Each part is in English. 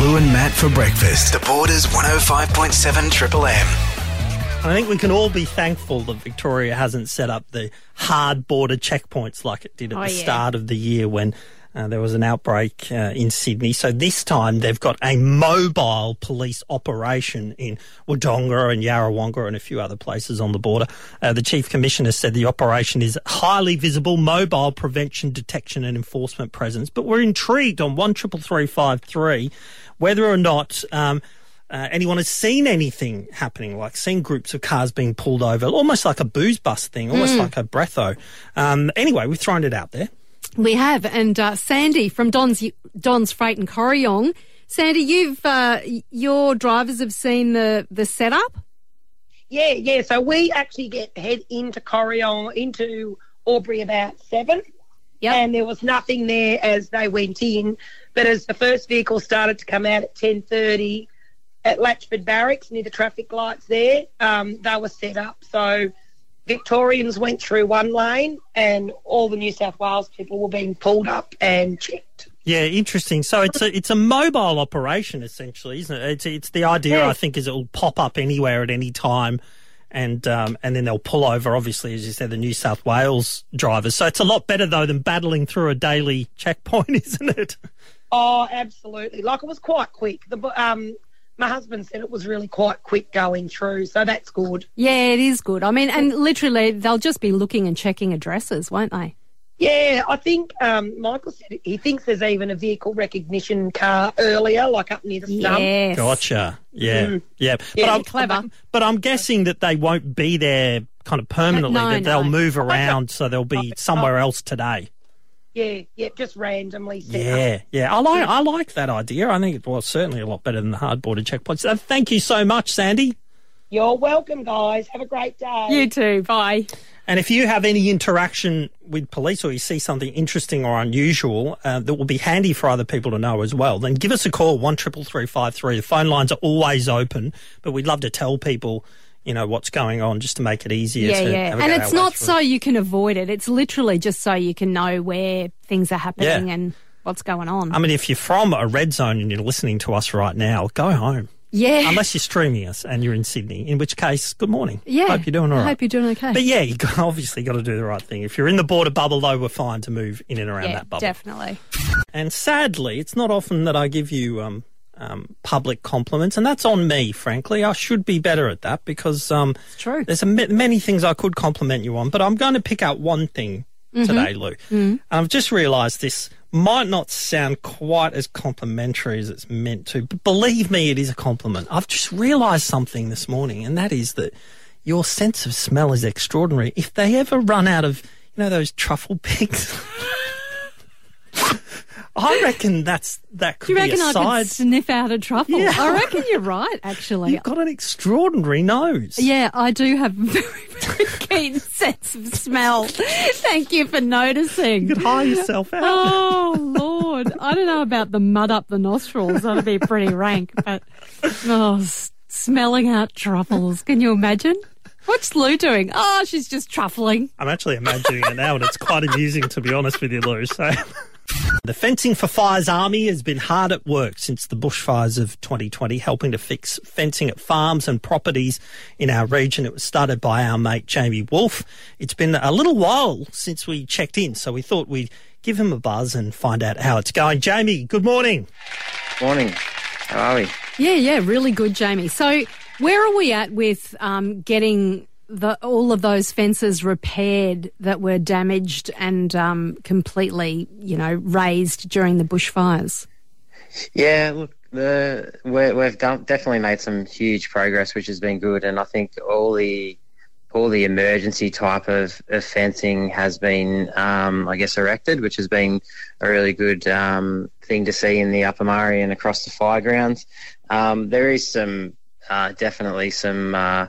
Lou and Matt for breakfast. The Borders 105.7 Triple M. I think we can all be thankful that Victoria hasn't set up the hard border checkpoints like it did at Oh, the yeah. start of the year when uh, there was an outbreak uh, in Sydney. So this time they've got a mobile police operation in Wodonga and Yarrawonga and a few other places on the border. Uh, the Chief Commissioner said the operation is highly visible, mobile prevention, detection and enforcement presence. But we're intrigued on 133353 whether or not... Um, uh, anyone has seen anything happening, like seen groups of cars being pulled over, almost like a booze bust thing, almost like a breatho. Um, anyway, we've thrown it out there. We have, and uh, Sandy from Don's Don's Freight and Corryong. Sandy, you've uh, your drivers have seen the the setup. Yeah, yeah. So we actually get head into Corryong, into Albury about seven. Yep. And there was nothing there as they went in. But as the first vehicle started to come out at ten thirty at Latchford Barracks near the traffic lights there, um, they were set up. So Victorians went through one lane and all the New South Wales people were being pulled up and checked. Yeah, interesting. So it's a it's a mobile operation essentially, isn't it? It's it's the idea Yeah. I think is it will pop up anywhere at any time, and um, and then they'll pull over. Obviously, as you said, the New South Wales drivers. So it's a lot better though than battling through a daily checkpoint, isn't it? Oh, absolutely. Like it was quite quick. The um, my husband said it was really quite quick going through, so that's good. Yeah, it is good. I mean, and literally they'll just be looking and checking addresses, won't they? Yeah, I think um, Michael said he thinks there's even a vehicle recognition car earlier, like up near the stump. Yes. Gotcha. Yeah, yeah. But Yeah, I'm, clever. But I'm guessing that they won't be there kind of permanently. No, that they'll move around, so they'll be somewhere else today. Yeah, yeah, just randomly set up. Yeah, yeah. I like I like that idea. I think it was certainly a lot better than the hard border checkpoints. Uh, thank you so much, Sandy. You're welcome, guys. Have a great day. You too. Bye. And if you have any interaction with police or you see something interesting or unusual uh, that will be handy for other people to know as well, then give us a call one triple three five three. The phone lines are always open, but we'd love to tell people, you know, what's going on just to make it easier. Yeah, yeah. And it's not so you can avoid it. It's literally just so you can know where things are happening Yeah. and what's going on. I mean, if you're from a red zone and you're listening to us right now, go home. yeah. Unless you're streaming us and you're in Sydney, in which case, good morning. yeah. Hope you're doing all I hope you're doing okay. But yeah, you obviously got to do the right thing. If you're in the border bubble, though, we're fine to move in and around yeah, that bubble. definitely. And sadly, it's not often that I give you um, um, public compliments, and that's on me, frankly. I should be better at that because um, true. there's a, many things I could compliment you on, but I'm going to pick out one thing Mm-hmm. today, Lou. And I've just realised this might not sound quite as complimentary as it's meant to, but believe me, it is a compliment. I've just realised something this morning, and that is that your sense of smell is extraordinary. If they ever run out of, you know, those truffle pigs. I reckon that's that could Do you be reckon a I side. could sniff out a truffle? Yeah. I reckon you're right, actually. You've got an extraordinary nose. Yeah, I do have a very, very keen sense of smell. Thank you for noticing. You could hire yourself out. Oh Lord, I don't know about the mud up the nostrils. That'd be pretty rank. But oh, s- smelling out truffles. Can you imagine? What's Lou doing? Oh, she's just truffling. I'm actually imagining it now, and it's quite amusing to be honest with you, Lou. So. The Fencing for Fires Army has been hard at work since the bushfires of 2020, helping to fix fencing at farms and properties in our region. It was started by our mate Jamie Wolf. It's been a little while since we checked in, so we thought we'd give him a buzz and find out how it's going. Jamie, good morning. Morning. How are we? Yeah, yeah, really good, Jamie. So, where are we at with um, getting the all of those fences repaired that were damaged and um, completely, you know, razed during the bushfires? Yeah, look, the we're, we've done, definitely made some huge progress, which has been good, and I think all the all the emergency type of, of fencing has been, um, I guess, erected, which has been a really good um, thing to see in the Upper Murray and across the fire grounds. Um, there is some uh, definitely some. Uh,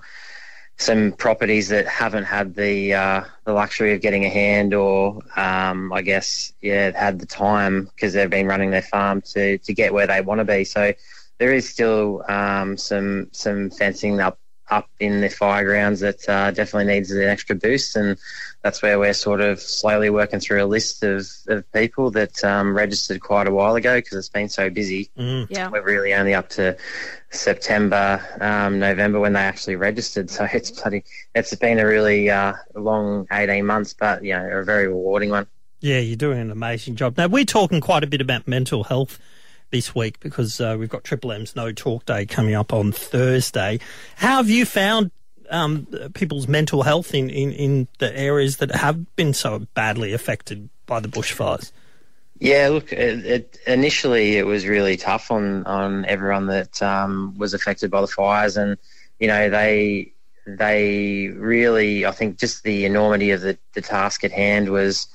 some properties that haven't had the uh, the luxury of getting a hand, or um, I guess yeah, had the time because they've been running their farm to, to get where they want to be. So there is still um, some some fencing up up in the fire grounds that uh, definitely needs an extra boost, and that's where we're sort of slowly working through a list of, of people that um, registered quite a while ago because it's been so busy. Yeah. We're really only up to September, um, November when they actually registered. So it's bloody, it's been a really uh, long 18 months, but you know, a very rewarding one. Yeah, you're doing an amazing job. Now, we're talking quite a bit about mental health this week because uh, we've got Triple M's No Talk Day coming up on Thursday. How have you found um, people's mental health in, in, in the areas that have been so badly affected by the bushfires? Yeah, look, it, it, initially it was really tough on, on everyone that um, was affected by the fires, and you know they they really, I think, just the enormity of the, the task at hand was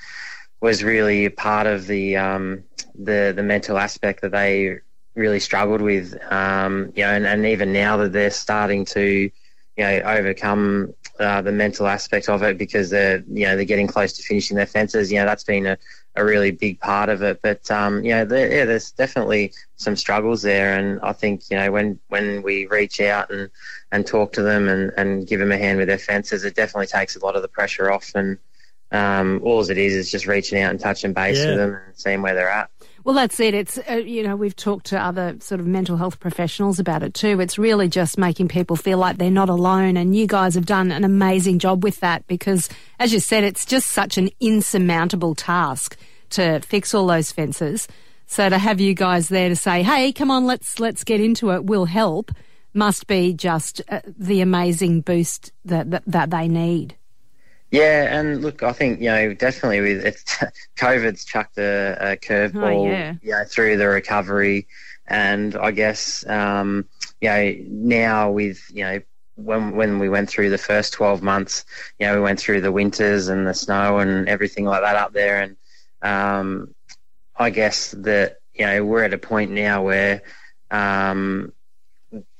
was really part of the um, the the mental aspect that they really struggled with. Um, you know, and, and even now that they're starting to you know overcome uh, the mental aspect of it because they're you know they're getting close to finishing their fences. You know, that's been a, a really big part of it. But um, you know, there, yeah, there's definitely some struggles there, and I think you know when when we reach out and and talk to them and and give them a hand with their fences, it definitely takes a lot of the pressure off and. Um, all it is is just reaching out and touching base Yeah. with them and seeing where they're at. Well, that's it. It's, uh, you know, we've talked to other sort of mental health professionals about it too. It's really just making people feel like they're not alone. And you guys have done an amazing job with that because, as you said, it's just such an insurmountable task to fix all those fences. So to have you guys there to say, hey, come on, let's, let's get into it, will help, must be just uh, the amazing boost that, that, that they need. Yeah, and look, I think you know definitely with it's COVID's chucked a, a curveball, Oh, yeah. you know, through the recovery, and I guess um, you know now with you know when when we went through the first twelve months, you know we went through the winters and the snow and everything like that up there, and um, I guess that you know we're at a point now where um,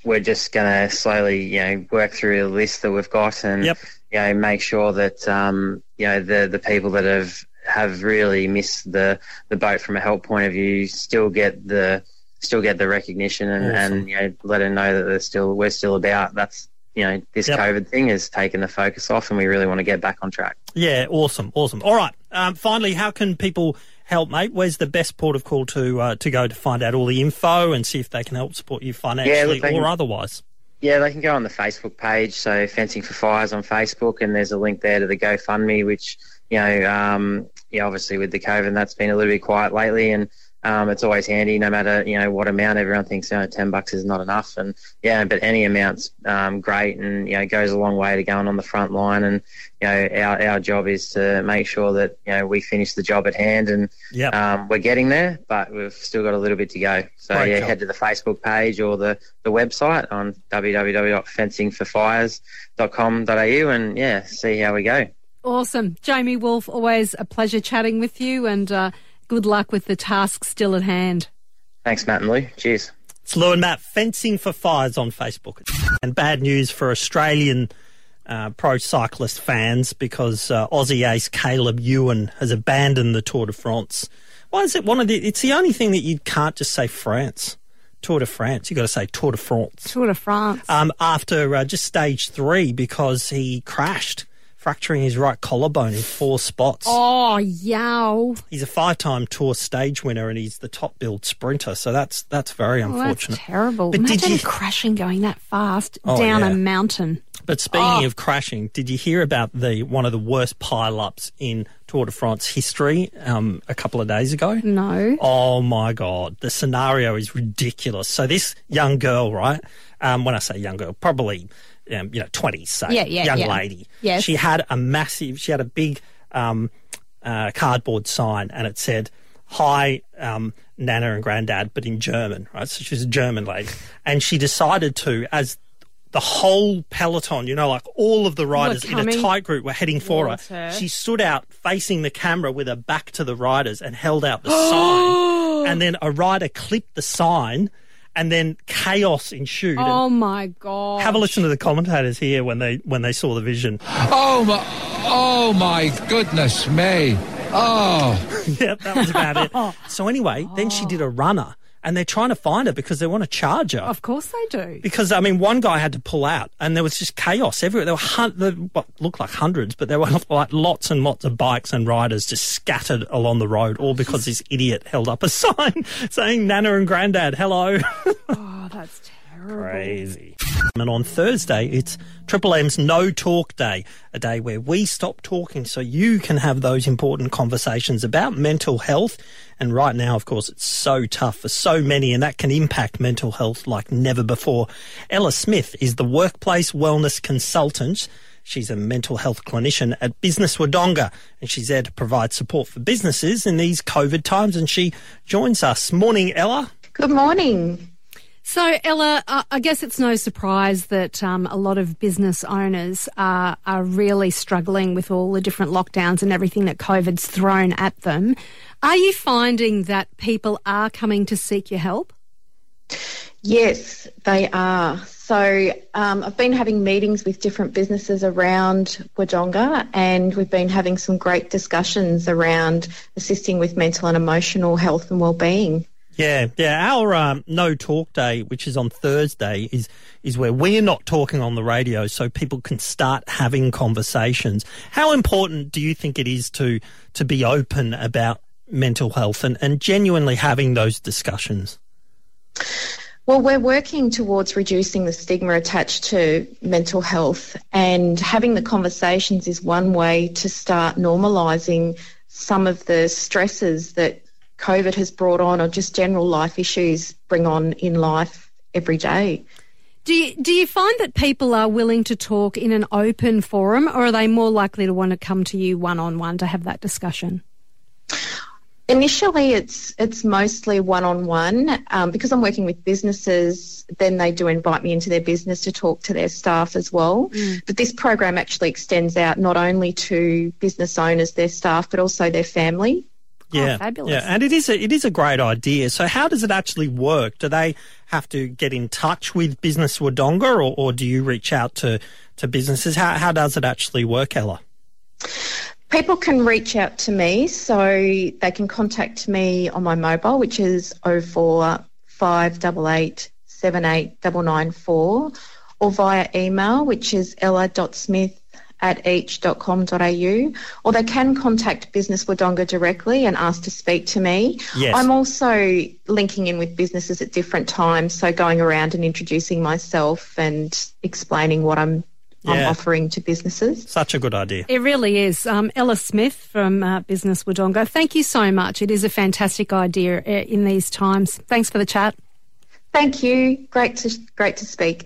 we're just going to slowly you know work through the list that we've got and Yep. you know make sure that um, you know the the people that have have really missed the the boat from a help point of view still get the still get the recognition and, Awesome. and you know let them know that they're still we're still about that's you know this Yep. COVID thing has taken the focus off and we really want to get back on track. Yeah, awesome, awesome. All right. Um, finally, how can people help, mate? Where's the best port of call to uh, to go to find out all the info and see if they can help support you financially they or can- otherwise? Yeah, they can go on the Facebook page, so Fencing for Fires on Facebook, and there's a link there to the GoFundMe, which you know, um, yeah, obviously with the COVID, that's been a little bit quiet lately, and um, it's always handy, no matter you know what amount. Everyone thinks you know, ten bucks is not enough, and yeah, but any amount's um, great, and you know, goes a long way to going on the front line. And you know, our our job is to make sure that you know we finish the job at hand, and Yep. um, we're getting there, but we've still got a little bit to go. So Great yeah, job. head to the Facebook page or the, the website on www.fencingforfires.com.au and yeah, see how we go. Awesome. Jamie Wolf, always a pleasure chatting with you and uh, good luck with the task still at hand. Thanks, Matt and Lou. Cheers. It's Lou and Matt fencing for fires on Facebook. And bad news for Australian uh, pro cyclist fans because uh, Aussie ace Caleb Ewan has abandoned the Tour de France. Why is it one of the? It's the only thing that you can't just say France. Tour de France. You've got to say Tour de France. Tour de France. Um, after uh, just stage three because he crashed, fracturing his right collarbone in four spots. oh, yow. He's a five-time Tour stage winner and he's the top-billed sprinter. So that's that's very that's unfortunate. terrible. But did Imagine you- crashing going that fast Oh, down yeah. a mountain. But speaking Oh. of crashing, did you hear about the one of the worst pile-ups in Tour de France history um, a couple of days ago? No. Oh my God, the scenario is ridiculous. So this young girl, right? Um, when I say young girl, probably um, you know twenties, say Yeah, yeah, young yeah. lady. Yes. she had a massive, she had a big um, uh, cardboard sign, and it said. Hi, um, Nana and Granddad, but in German, right? So she's a German lady. And she decided to, as the whole peloton, you know, like all of the riders in a tight group were heading for her. her. She stood out facing the camera with her back to the riders and held out the sign. And then a rider clipped the sign and then chaos ensued. Oh, my God. have a listen to the commentators here when they when they saw the vision. Oh my, oh my goodness me. Oh. yep, that was about it. So anyway, then she did a runner and they're trying to find her because they want to charge her. Of course they do. Because I mean, one guy had to pull out, and there was just chaos everywhere. There were hun- there, what looked like hundreds, but there were like lots and lots of bikes and riders just scattered along the road, all because this idiot held up a sign saying "Nana and Granddad, hello." Oh, that's terrible. Crazy. And on Thursday, it's Triple M's No Talk Day, a day where we stop talking so you can have those important conversations about mental health. And right now, of course, it's so tough for so many, and that can impact mental health like never before. Ella Smith is the workplace wellness consultant. She's a mental health clinician at Business Wodonga, and she's there to provide support for businesses in these COVID times. And she joins us. Morning, Ella. Good morning. So, Ella, I guess it's no surprise that um, a lot of business owners are, are really struggling with all the different lockdowns and everything that COVID's thrown at them. Are you finding that people are coming to seek your help? Yes, they are. So um, I've been having meetings with different businesses around Wodonga, and we've been having some great discussions around assisting with mental and emotional health and well-being. Yeah, yeah. Our um, no talk day, which is on Thursday, is is where we're not talking on the radio, so people can start having conversations. How important do you think it is to to be open about mental health and, and genuinely having those discussions? Well, we're working towards reducing the stigma attached to mental health, and having the conversations is one way to start normalising some of the stresses that COVID has brought on, or just general life issues bring on in life every day. Do you, do you find that people are willing to talk in an open forum, or are they more likely to want to come to you one on one to have that discussion? Initially, it's it's mostly one on one because I'm working with businesses. Then they do invite me into their business to talk to their staff as well. Mm. But this program actually extends out not only to business owners, their staff, but also their family. Oh, yeah, Oh, fabulous. yeah, and it is a, it is a great idea. So, how does it actually work? Do they have to get in touch with Business Wodonga, or, or do you reach out to to businesses? How how does it actually work, Ella? People can reach out to me, so they can contact me on my mobile, which is 04 588 78994, or via email, which is ella.smith at each.com.au, or they can contact Business Wodonga directly and ask to speak to me. Yes. I'm also linking in with businesses at different times, so going around and introducing myself and explaining what I'm, I'm Yeah. offering to businesses. Such a good idea. It really is. Um, Ella Smith from uh, Business Wodonga, thank you so much. It is a fantastic idea uh, in these times. Thanks for the chat. Thank you. Great to great to speak.